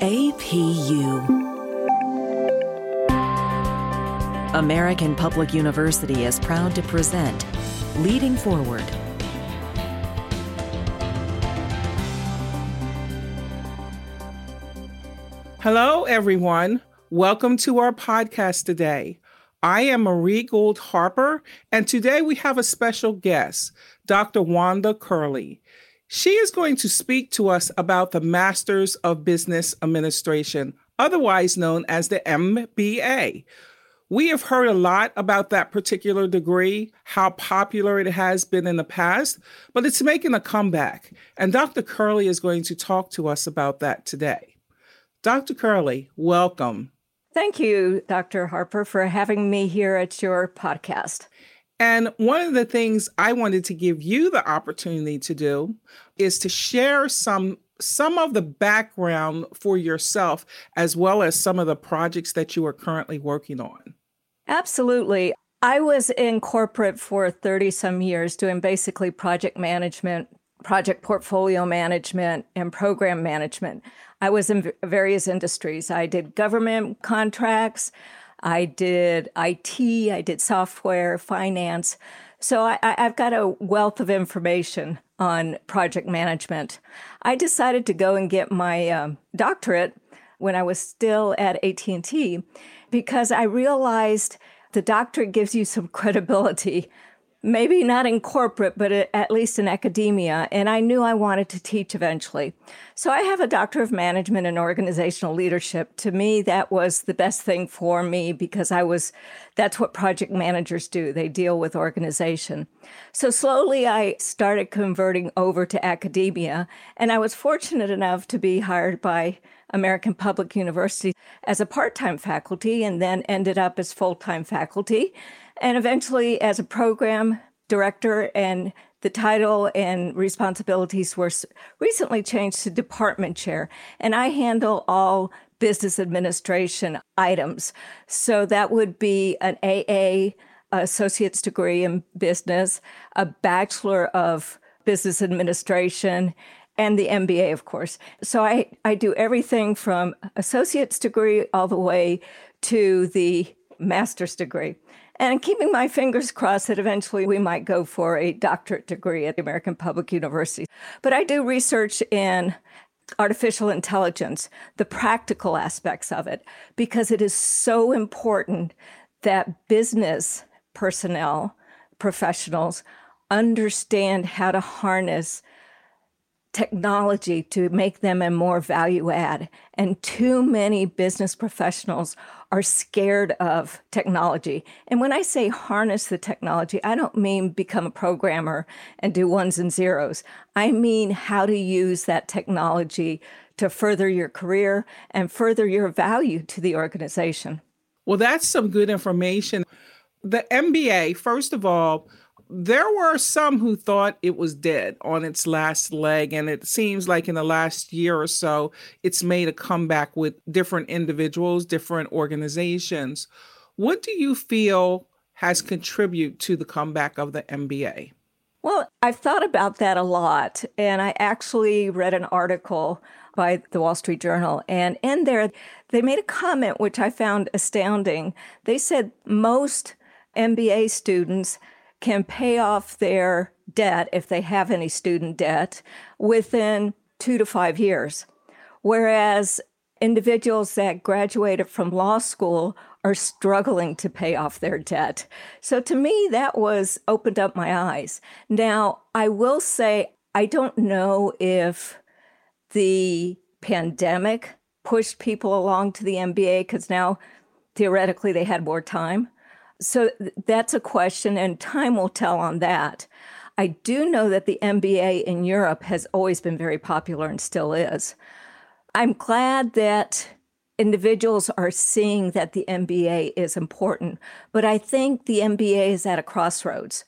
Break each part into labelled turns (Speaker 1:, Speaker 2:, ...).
Speaker 1: APU. American Public University is proud to present Leading Forward.
Speaker 2: Hello, everyone. Welcome to our podcast today. I am Marie Gould Harper, and today we have a special guest, Dr. Wanda Curley. She is going to speak to us about the Masters of Business Administration, otherwise known as the MBA. We have heard a lot about that particular degree, how popular it has been in the past, but it's making a comeback. And Dr. Curley is going to talk to us about that today. Dr. Curley, welcome.
Speaker 3: Thank you, Dr. Harper, for having me here at your podcast.
Speaker 2: And one of the things I wanted to give you the opportunity to do is to share some some of the background for yourself as well as some of the projects that you are currently working on.
Speaker 3: Absolutely. I was in corporate for 30 some years doing basically project management, project portfolio management, and program management. I was in various industries. I did government contracts, I did IT, I did software, finance. So I, have got a wealth of information on project management. I decided to go and get my um, doctorate when I was still at AT&T because I realized the doctorate gives you some credibility maybe not in corporate, but uh, at least in academia. And I knew I wanted to teach eventually. So I have a Doctor of Management and Organizational Leadership. To me, that was the best thing for me because I was, that's what project managers do. They deal with organization. So slowly I started converting over to academia. And I was fortunate enough to be hired by American Public University as a part time faculty and then ended up as full time faculty and eventually as a program director and the title and responsibilities were recently changed to department chair. And i handle all business administration items. So that would be an aa associate's degree in business a bachelor of business administration and the MBA, of course. So I, I do everything from associate's degree all the way to the master's degree and keeping my fingers crossed that eventually we might go for a doctorate degree at the American Public University. But I do research in artificial intelligence, the practical aspects of it, because it is so important that business personnel, professionals, understand how to harness technology to make them a more value add. And too many business professionals are scared of technology. And when I say harness the technology, I don't mean become a programmer and do ones and zeros. I mean how to use that technology to further your career and further your value to the organization.
Speaker 2: Well, that's some good information. The MBA, first of all, there were some who thought it was dead on its last leg. And it seems like in the last year or so, it's made a comeback with different individuals, different organizations. What do you feel has contributed to the comeback of the MBA?
Speaker 3: Well, I've thought about that a lot. And I actually read an article by the Wall Street Journal. And in there, they made a comment which I found astounding. They said most MBA students can pay off their debt, if they have any student debt, within two to five years. Whereas individuals that graduated from law school are struggling to pay off their debt. So to me, that was opened up my eyes. Now, I will say, I don't know if the pandemic pushed people along to the MBA because now theoretically they had more time. So that's a question, and time will tell on that. I do know that the MBA in Europe has always been very popular and still is. I'm glad that individuals are seeing that the MBA is important, but I think the MBA is at a crossroads.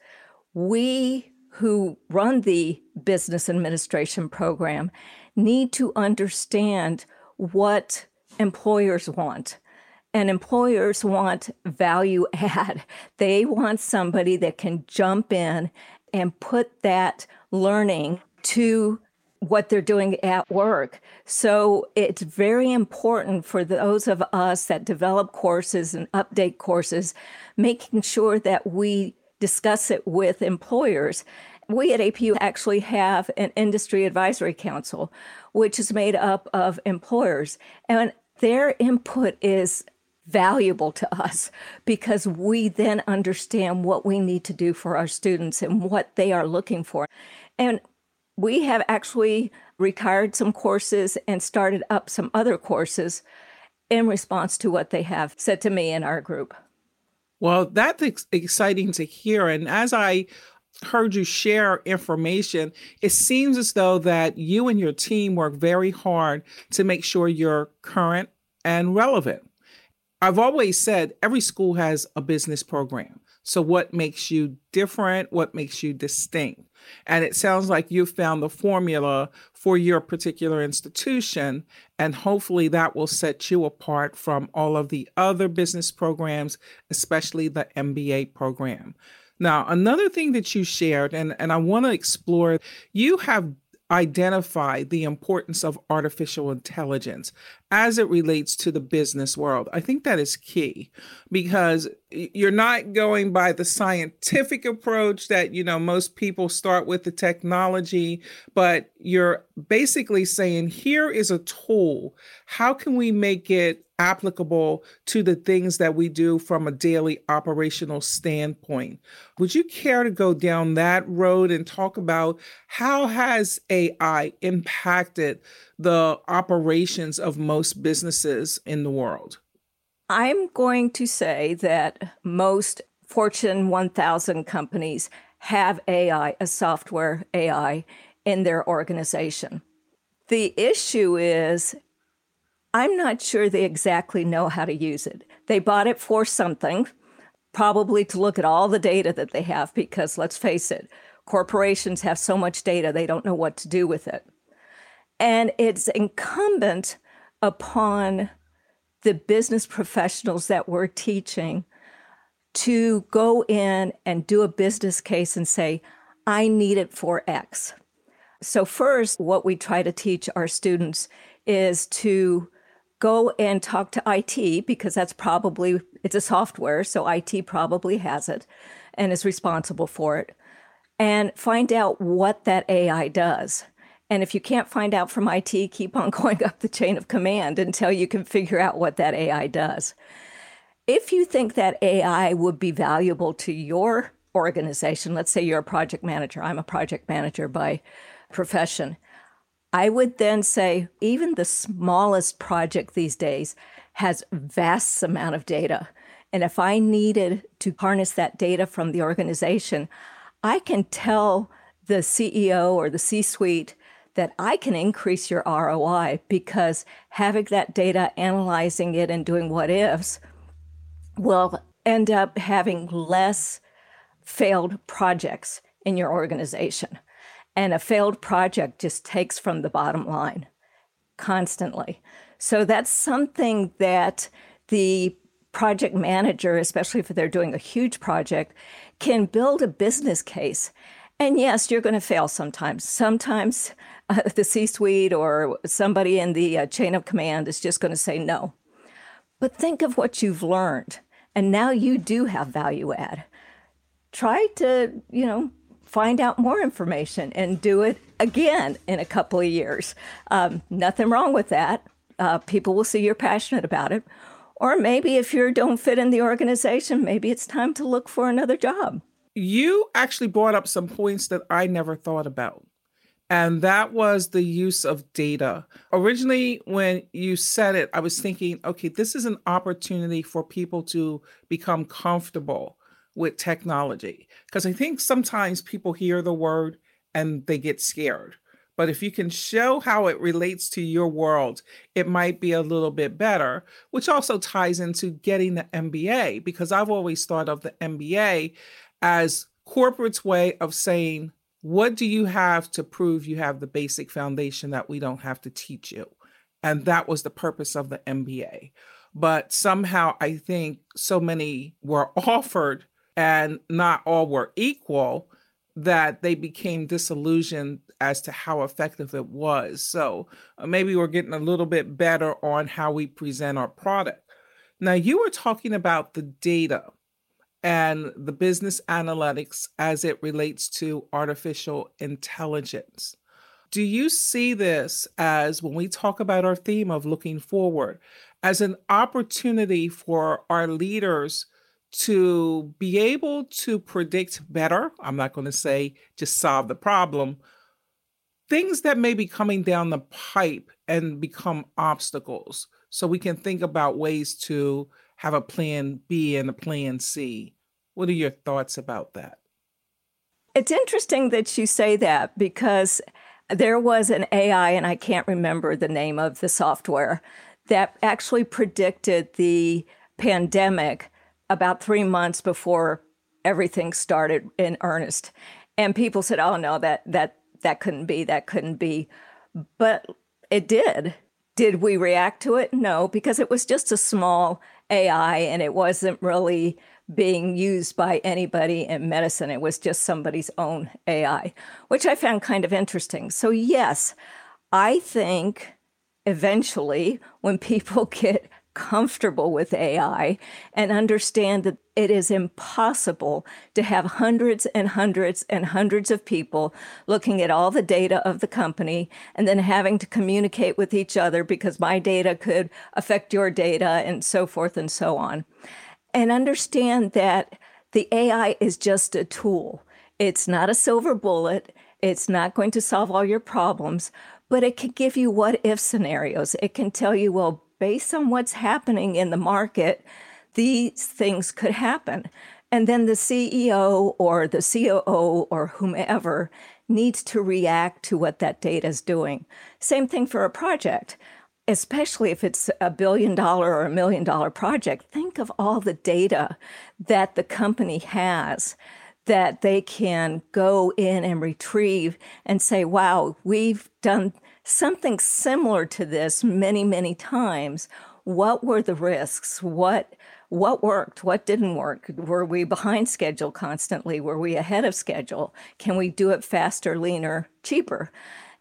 Speaker 3: We who run the business administration program need to understand what employers want. And employers want value add. They want somebody that can jump in and put that learning to what they're doing at work. So it's very important for those of us that develop courses and update courses, making sure that we discuss it with employers. We at APU actually have an industry advisory council, which is made up of employers, and their input is valuable to us because we then understand what we need to do for our students and what they are looking for. And we have actually retired some courses and started up some other courses in response to what they have said to me in our group.
Speaker 2: Well, that's ex- exciting to hear. And as I heard you share information, it seems as though that you and your team work very hard to make sure you're current and relevant. I've always said every school has a business program. So, what makes you different? What makes you distinct? And it sounds like you found the formula for your particular institution. And hopefully, that will set you apart from all of the other business programs, especially the MBA program. Now, another thing that you shared, and, and I want to explore, you have identify the importance of artificial intelligence as it relates to the business world. I think that is key because you're not going by the scientific approach that, you know, most people start with the technology, but you're basically saying here is a tool. How can we make it applicable to the things that we do from a daily operational standpoint. Would you care to go down that road and talk about how has AI impacted the operations of most businesses in the world?
Speaker 3: I'm going to say that most Fortune 1000 companies have AI, a software AI in their organization. The issue is I'm not sure they exactly know how to use it. They bought it for something, probably to look at all the data that they have, because let's face it, corporations have so much data, they don't know what to do with it. And it's incumbent upon the business professionals that we're teaching to go in and do a business case and say, I need it for X. So, first, what we try to teach our students is to go and talk to IT because that's probably it's a software, so IT probably has it and is responsible for it. And find out what that AI does. And if you can't find out from IT, keep on going up the chain of command until you can figure out what that AI does. If you think that AI would be valuable to your organization, let's say you're a project manager, I'm a project manager by profession I would then say even the smallest project these days has vast amount of data. And if I needed to harness that data from the organization, I can tell the CEO or the C suite that I can increase your ROI because having that data, analyzing it, and doing what ifs will end up having less failed projects in your organization. And a failed project just takes from the bottom line constantly. So that's something that the project manager, especially if they're doing a huge project, can build a business case. And yes, you're going to fail sometimes. Sometimes uh, the C suite or somebody in the uh, chain of command is just going to say no. But think of what you've learned. And now you do have value add. Try to, you know, find out more information and do it again in a couple of years. Um, nothing wrong with that. Uh, people will see you're passionate about it. Or maybe if you don't fit in the organization, maybe it's time to look for another job.
Speaker 2: You actually brought up some points that I never thought about. And that was the use of data. Originally, when you said it, I was thinking, okay, this is an opportunity for people to become comfortable with technology because I think sometimes people hear the word and they get scared. But if you can show how it relates to your world, it might be a little bit better, which also ties into getting the MBA because I've always thought of the MBA as corporate's way of saying, what do you have to prove you have the basic foundation that we don't have to teach you? And that was the purpose of the MBA. But somehow I think so many were offered and not all were equal that they became disillusioned as to how effective it was. So uh, maybe we're getting a little bit better on how we present our product. Now, you were talking about the data and the business analytics as it relates to artificial intelligence. Do you see this as, when we talk about our theme of looking forward, as an opportunity for our leaders to be able to predict better? I'm not going to say just solve the problem, things that may be coming down the pipe and become obstacles. So we can think about ways to have a plan B and a plan C. What are your thoughts about that?
Speaker 3: It's interesting that you say that because there was an AI, and I can't remember the name of the software, that actually predicted the pandemic about three months before everything started in earnest. And people said, oh, no, that, that, that couldn't be, that couldn't be. But it did. Did we react to it? No, because it was just a small AI and it wasn't really being used by anybody in medicine. It was just somebody's own AI, which I found kind of interesting. So, yes, I think eventually when people get comfortable with AI and understand that it is impossible to have hundreds and hundreds and hundreds of people looking at all the data of the company and then having to communicate with each other because my data could affect your data and so forth and so on and understand that the AI is just a tool. It's not a silver bullet. It's not going to solve all your problems, but it can give you what if scenarios. It can tell you, well, based on what's happening in the market, these things could happen. And then the CEO or the COO or whomever needs to react to what that data is doing. Same thing for a project especially if it's a billion dollar or a million dollar project, think of all the data that the company has that they can go in and retrieve and say, wow, we've done something similar to this many, many times. What were the risks? What what worked? What didn't work? Were we behind schedule constantly? Were we ahead of schedule? Can we do it faster, leaner, cheaper?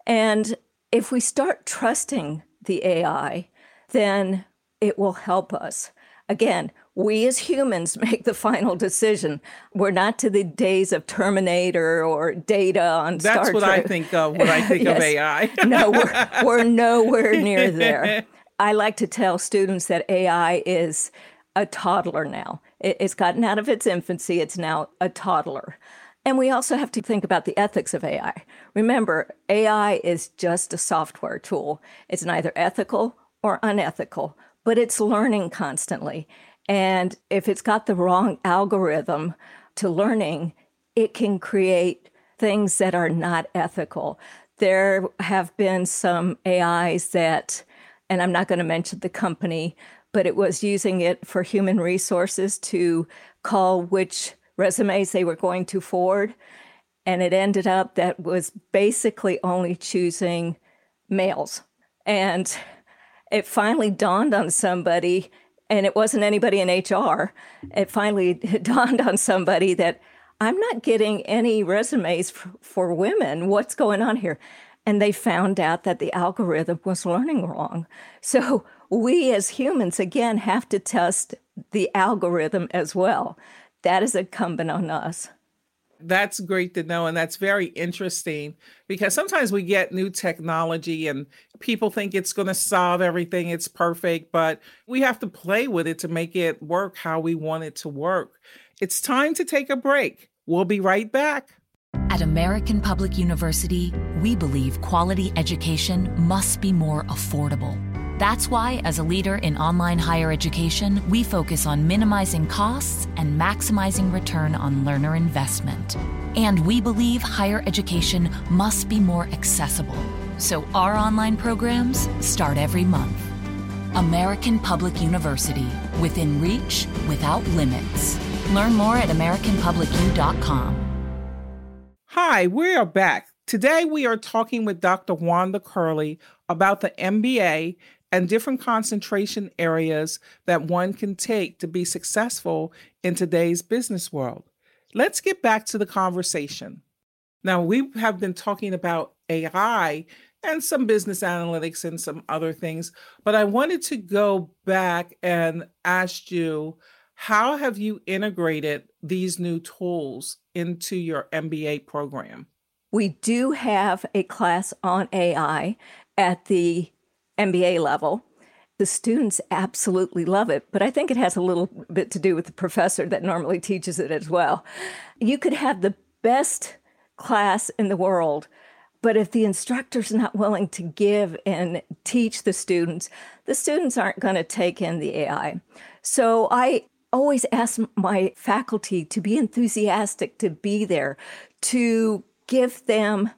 Speaker 3: And if we start trusting the AI, then it will help us. Again, we as humans make the final decision. We're not to the days of Terminator or Data on
Speaker 2: That's
Speaker 3: Star
Speaker 2: what I think of when I think
Speaker 3: Yes.
Speaker 2: of AI.
Speaker 3: no, we're, we're nowhere near there. I like to tell students that AI is a toddler now. It, it's gotten out of its infancy, it's now a toddler. And we also have to think about the ethics of AI. Remember, AI is just a software tool. It's neither ethical or unethical, but it's learning constantly. And if it's got the wrong algorithm to learning, it can create things that are not ethical. There have been some AIs that, and I'm not going to mention the company, but it was using it for human resources to call which resumes they were going to forward. And it ended up that was basically only choosing males. And it finally dawned on somebody, and it wasn't anybody in HR. It finally dawned on somebody that I'm not getting any resumes f- for women. What's going on here? And they found out that the algorithm was learning wrong. So we as humans, again, have to test the algorithm as well. That is incumbent on us.
Speaker 2: That's great to know. And that's very interesting because sometimes we get new technology and people think it's going to solve everything, it's perfect, but we have to play with it to make it work how we want it to work. It's time to take a break. We'll be right back.
Speaker 4: At American Public University, we believe quality education must be more affordable. That's why, as a leader in online higher education, we focus on minimizing costs and maximizing return on learner investment. And we believe higher education must be more accessible. So our online programs start every month. American Public University, within reach, without limits. Learn more at AmericanPublicU.com.
Speaker 2: Hi, we are back. Today we are talking with Dr. Wanda Curley about the MBA and different concentration areas that one can take to be successful in today's business world. Let's get back to the conversation. Now, we have been talking about AI and some business analytics and some other things, but I wanted to go back and ask you how have you integrated these new tools into your MBA program?
Speaker 3: We do have a class on AI at the MBA level. The students absolutely love it, but I think it has a little bit to do with the professor that normally teaches it as well. You could have the best class in the world, but if the instructor's not willing to give and teach the students, the students aren't going to take in the AI. So I always ask my faculty to be enthusiastic to be there, to give them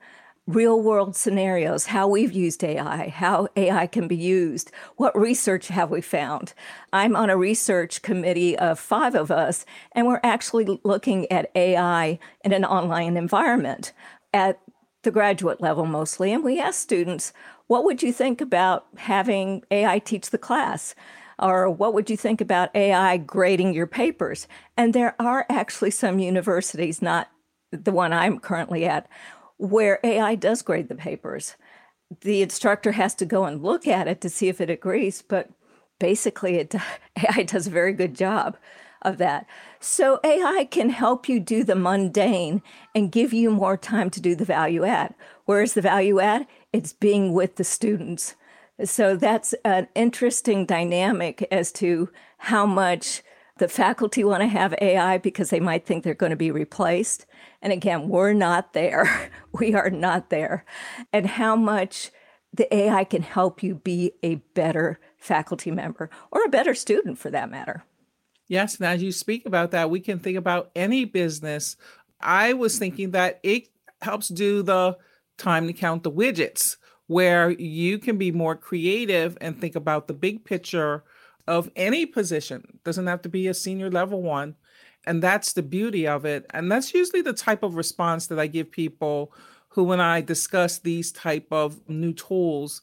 Speaker 3: real world scenarios, how we've used AI, how AI can be used, what research have we found. I'm on a research committee of five of us, and we're actually looking at AI in an online environment at the graduate level mostly. And we ask students, what would you think about having AI teach the class? Or what would you think about AI grading your papers? And there are actually some universities, not the one I'm currently at, where AI does grade the papers. The instructor has to go and look at it to see if it agrees, but basically, it, AI does a very good job of that. So, AI can help you do the mundane and give you more time to do the value add. Whereas the value add? It's being with the students. So, that's an interesting dynamic as to how much the faculty want to have AI because they might think they're going to be replaced. And again, we're not there. we are not there. And how much the AI can help you be a better faculty member or a better student for that matter.
Speaker 2: Yes. And as you speak about that, we can think about any business. I was thinking that it helps do the time to count the widgets, where you can be more creative and think about the big picture of any position doesn't have to be a senior level one and that's the beauty of it and that's usually the type of response that i give people who when i discuss these type of new tools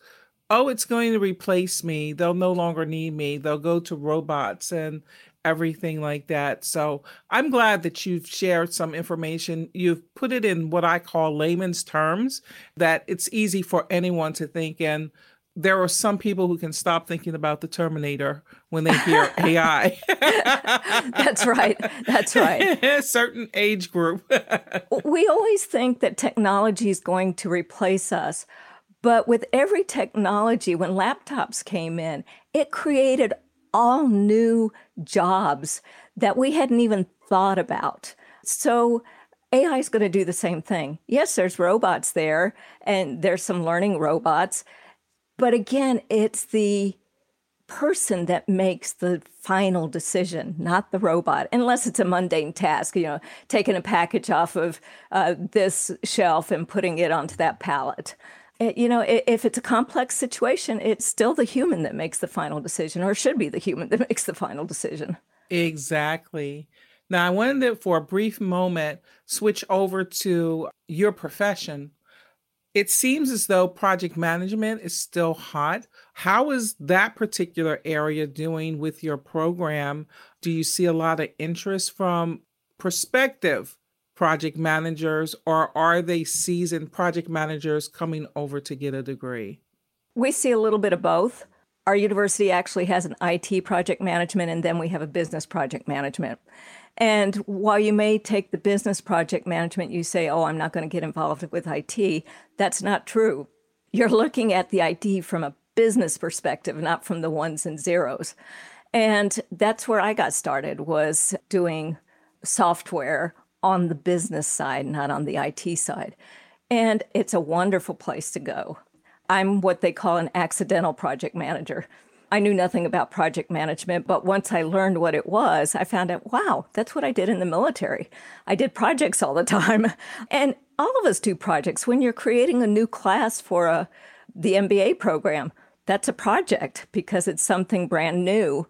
Speaker 2: oh it's going to replace me. They'll no longer need me. They'll go to robots and everything like that. So i'm glad that you've shared some information. You've put it in what i call layman's terms that it's easy for anyone to think and there are some people who can stop thinking about the Terminator when they hear AI.
Speaker 3: That's right. That's right.
Speaker 2: A certain age group.
Speaker 3: we always think that technology is going to replace us. But with every technology, when laptops came in, it created all new jobs that we hadn't even thought about. So AI is going to do the same thing. Yes, there's robots there, and there's some learning robots but again, it's the person that makes the final decision, not the robot, unless it's a mundane task, you know, taking a package off of uh, this shelf and putting it onto that pallet. It, you know, if it's a complex situation, it's still the human that makes the final decision, or should be the human that makes the final decision.
Speaker 2: Exactly. Now, I wanted to, for a brief moment, switch over to your profession it seems as though project management is still hot. How is that particular area doing with your program? Do you see a lot of interest from prospective project managers, or are they seasoned project managers coming over to get a degree?
Speaker 3: We see a little bit of both. Our university actually has an IT project management, and then we have a business project management. And while you may take the business project management, you say, oh, I'm not going to get involved with IT. That's not true. You're looking at the IT from a business perspective, not from the ones and zeros. And that's where I got started was doing software on the business side, not on the IT side. And it's a wonderful place to go. I'm what they call an accidental project manager. I knew nothing about project management, but once I learned what it was, I found out, wow, that's what I did in the military. I did projects all the time. And all of us do projects. When you're creating a new class for a, the MBA program, that's a project because it's something brand new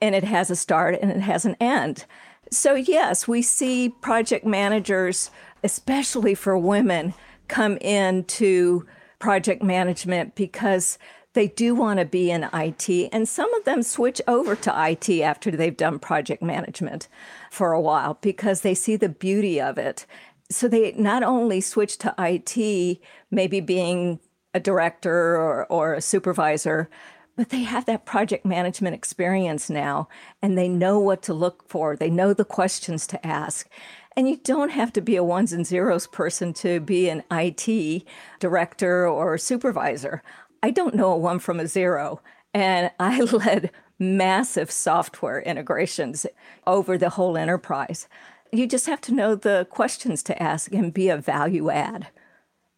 Speaker 3: and it has a start and it has an end. So, yes, we see project managers, especially for women, come into project management because they do want to be in IT, and some of them switch over to IT after they've done project management for a while because they see the beauty of it. So they not only switch to IT, maybe being a director or, or a supervisor, but they have that project management experience now and they know what to look for. They know the questions to ask. And you don't have to be a ones and zeros person to be an IT director or supervisor. I don't know a one from a zero. And I led massive software integrations over the whole enterprise. You just have to know the questions to ask and be a value add.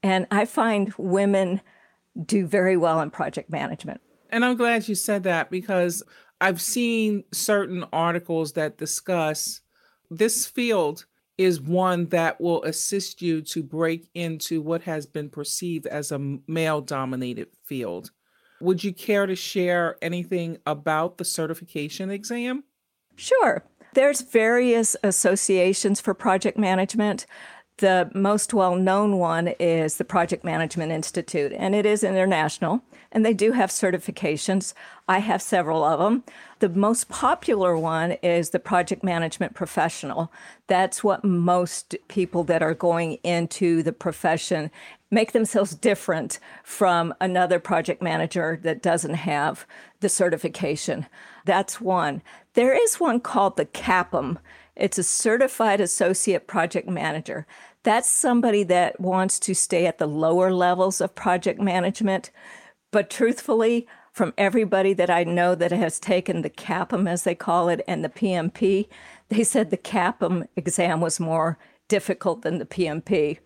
Speaker 3: And I find women do very well in project management.
Speaker 2: And I'm glad you said that because I've seen certain articles that discuss this field is one that will assist you to break into what has been perceived as a male dominated field. Would you care to share anything about the certification exam?
Speaker 3: Sure. There's various associations for project management. The most well known one is the Project Management Institute, and it is international, and they do have certifications. I have several of them. The most popular one is the Project Management Professional. That's what most people that are going into the profession make themselves different from another project manager that doesn't have the certification. That's one. There is one called the CAPM. It's a certified associate project manager. That's somebody that wants to stay at the lower levels of project management. But truthfully, from everybody that I know that has taken the CAPM, as they call it, and the PMP, they said the CAPM exam was more difficult than the PMP.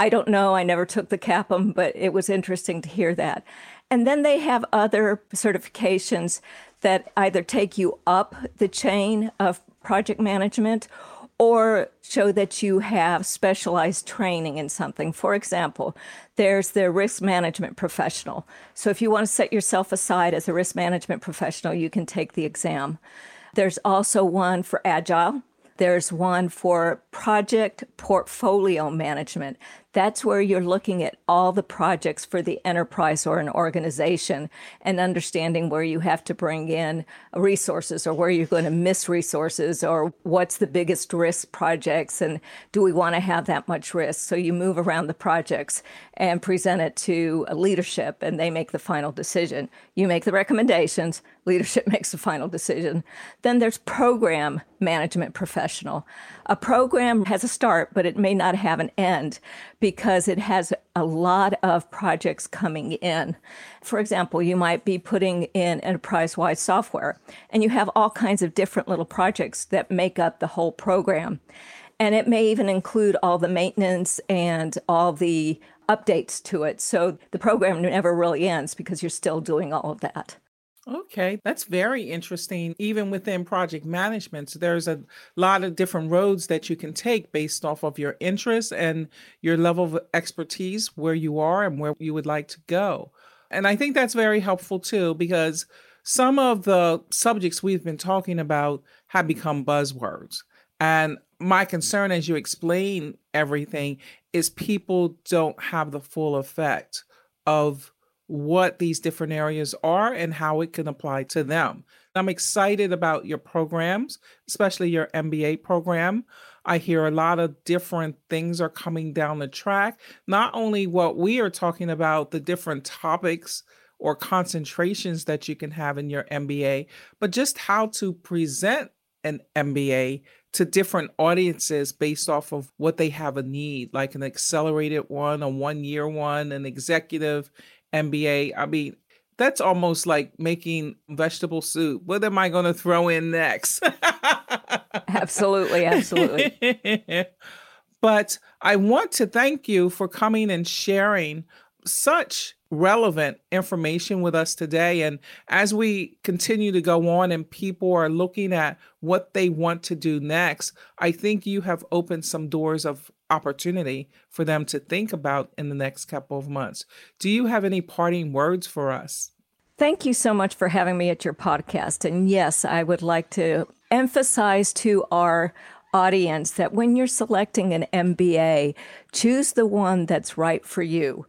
Speaker 3: I don't know. I never took the CAPM, but it was interesting to hear that. And then they have other certifications that either take you up the chain of project management or show that you have specialized training in something. For example, there's the risk management professional. So if you want to set yourself aside as a risk management professional, you can take the exam. There's also one for agile. There's one for project portfolio management. That's where you're looking at all the projects for the enterprise or an organization and understanding where you have to bring in resources or where you're going to miss resources or what's the biggest risk projects and do we want to have that much risk. So you move around the projects and present it to leadership and they make the final decision. You make the recommendations, leadership makes the final decision. Then there's program management professional. A program has a start, but it may not have an end because it has a lot of projects coming in. For example, you might be putting in enterprise wide software, and you have all kinds of different little projects that make up the whole program. And it may even include all the maintenance and all the updates to it. So the program never really ends because you're still doing all of that.
Speaker 2: Okay, that's very interesting. Even within project management, so there's a lot of different roads that you can take based off of your interests and your level of expertise, where you are and where you would like to go. And I think that's very helpful too, because some of the subjects we've been talking about have become buzzwords. And my concern as you explain everything is people don't have the full effect of what these different areas are and how it can apply to them. I'm excited about your programs, especially your MBA program. I hear a lot of different things are coming down the track. Not only what we are talking about, the different topics or concentrations that you can have in your MBA, but just how to present an MBA to different audiences based off of what they have a need, like an accelerated one, a one year one, an executive MBA. I mean, that's almost like making vegetable soup. What am I going to throw in next?
Speaker 3: absolutely, absolutely.
Speaker 2: but I want to thank you for coming and sharing such relevant information with us today. And as we continue to go on and people are looking at what they want to do next, I think you have opened some doors of opportunity for them to think about in the next couple of months. Do you have any parting words for us?
Speaker 3: Thank you so much for having me at your podcast. And yes, I would like to emphasize to our audience that when you're selecting an MBA, choose the one that's right for you.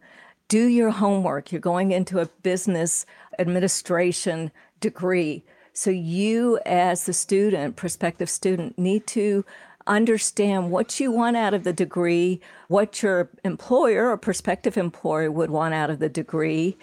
Speaker 3: Do your homework. You're going into a business administration degree. So, you, as the student, prospective student, need to understand what you want out of the degree, what your employer or prospective employer would want out of the degree.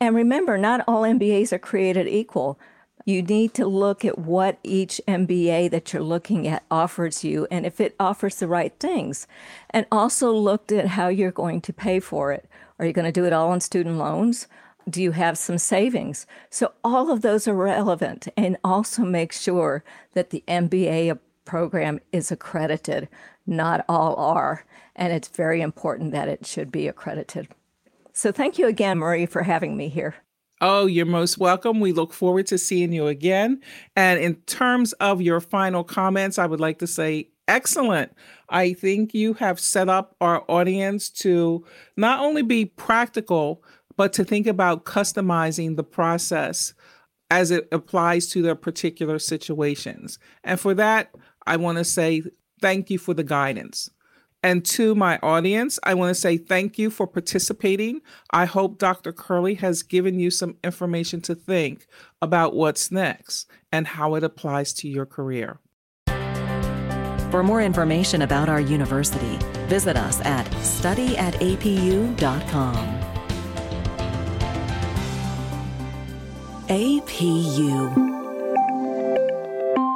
Speaker 3: And remember, not all MBAs are created equal. You need to look at what each MBA that you're looking at offers you and if it offers the right things. And also looked at how you're going to pay for it. Are you going to do it all on student loans? Do you have some savings? So, all of those are relevant. And also make sure that the MBA program is accredited. Not all are. And it's very important that it should be accredited. So, thank you again, Marie, for having me here.
Speaker 2: Oh, you're most welcome. We look forward to seeing you again. And in terms of your final comments, I would like to say excellent. I think you have set up our audience to not only be practical, but to think about customizing the process as it applies to their particular situations. And for that, I want to say thank you for the guidance. And to my audience, I want to say thank you for participating. I hope Dr. Curley has given you some information to think about what's next and how it applies to your career.
Speaker 1: For more information about our university, visit us at studyatapu.com. APU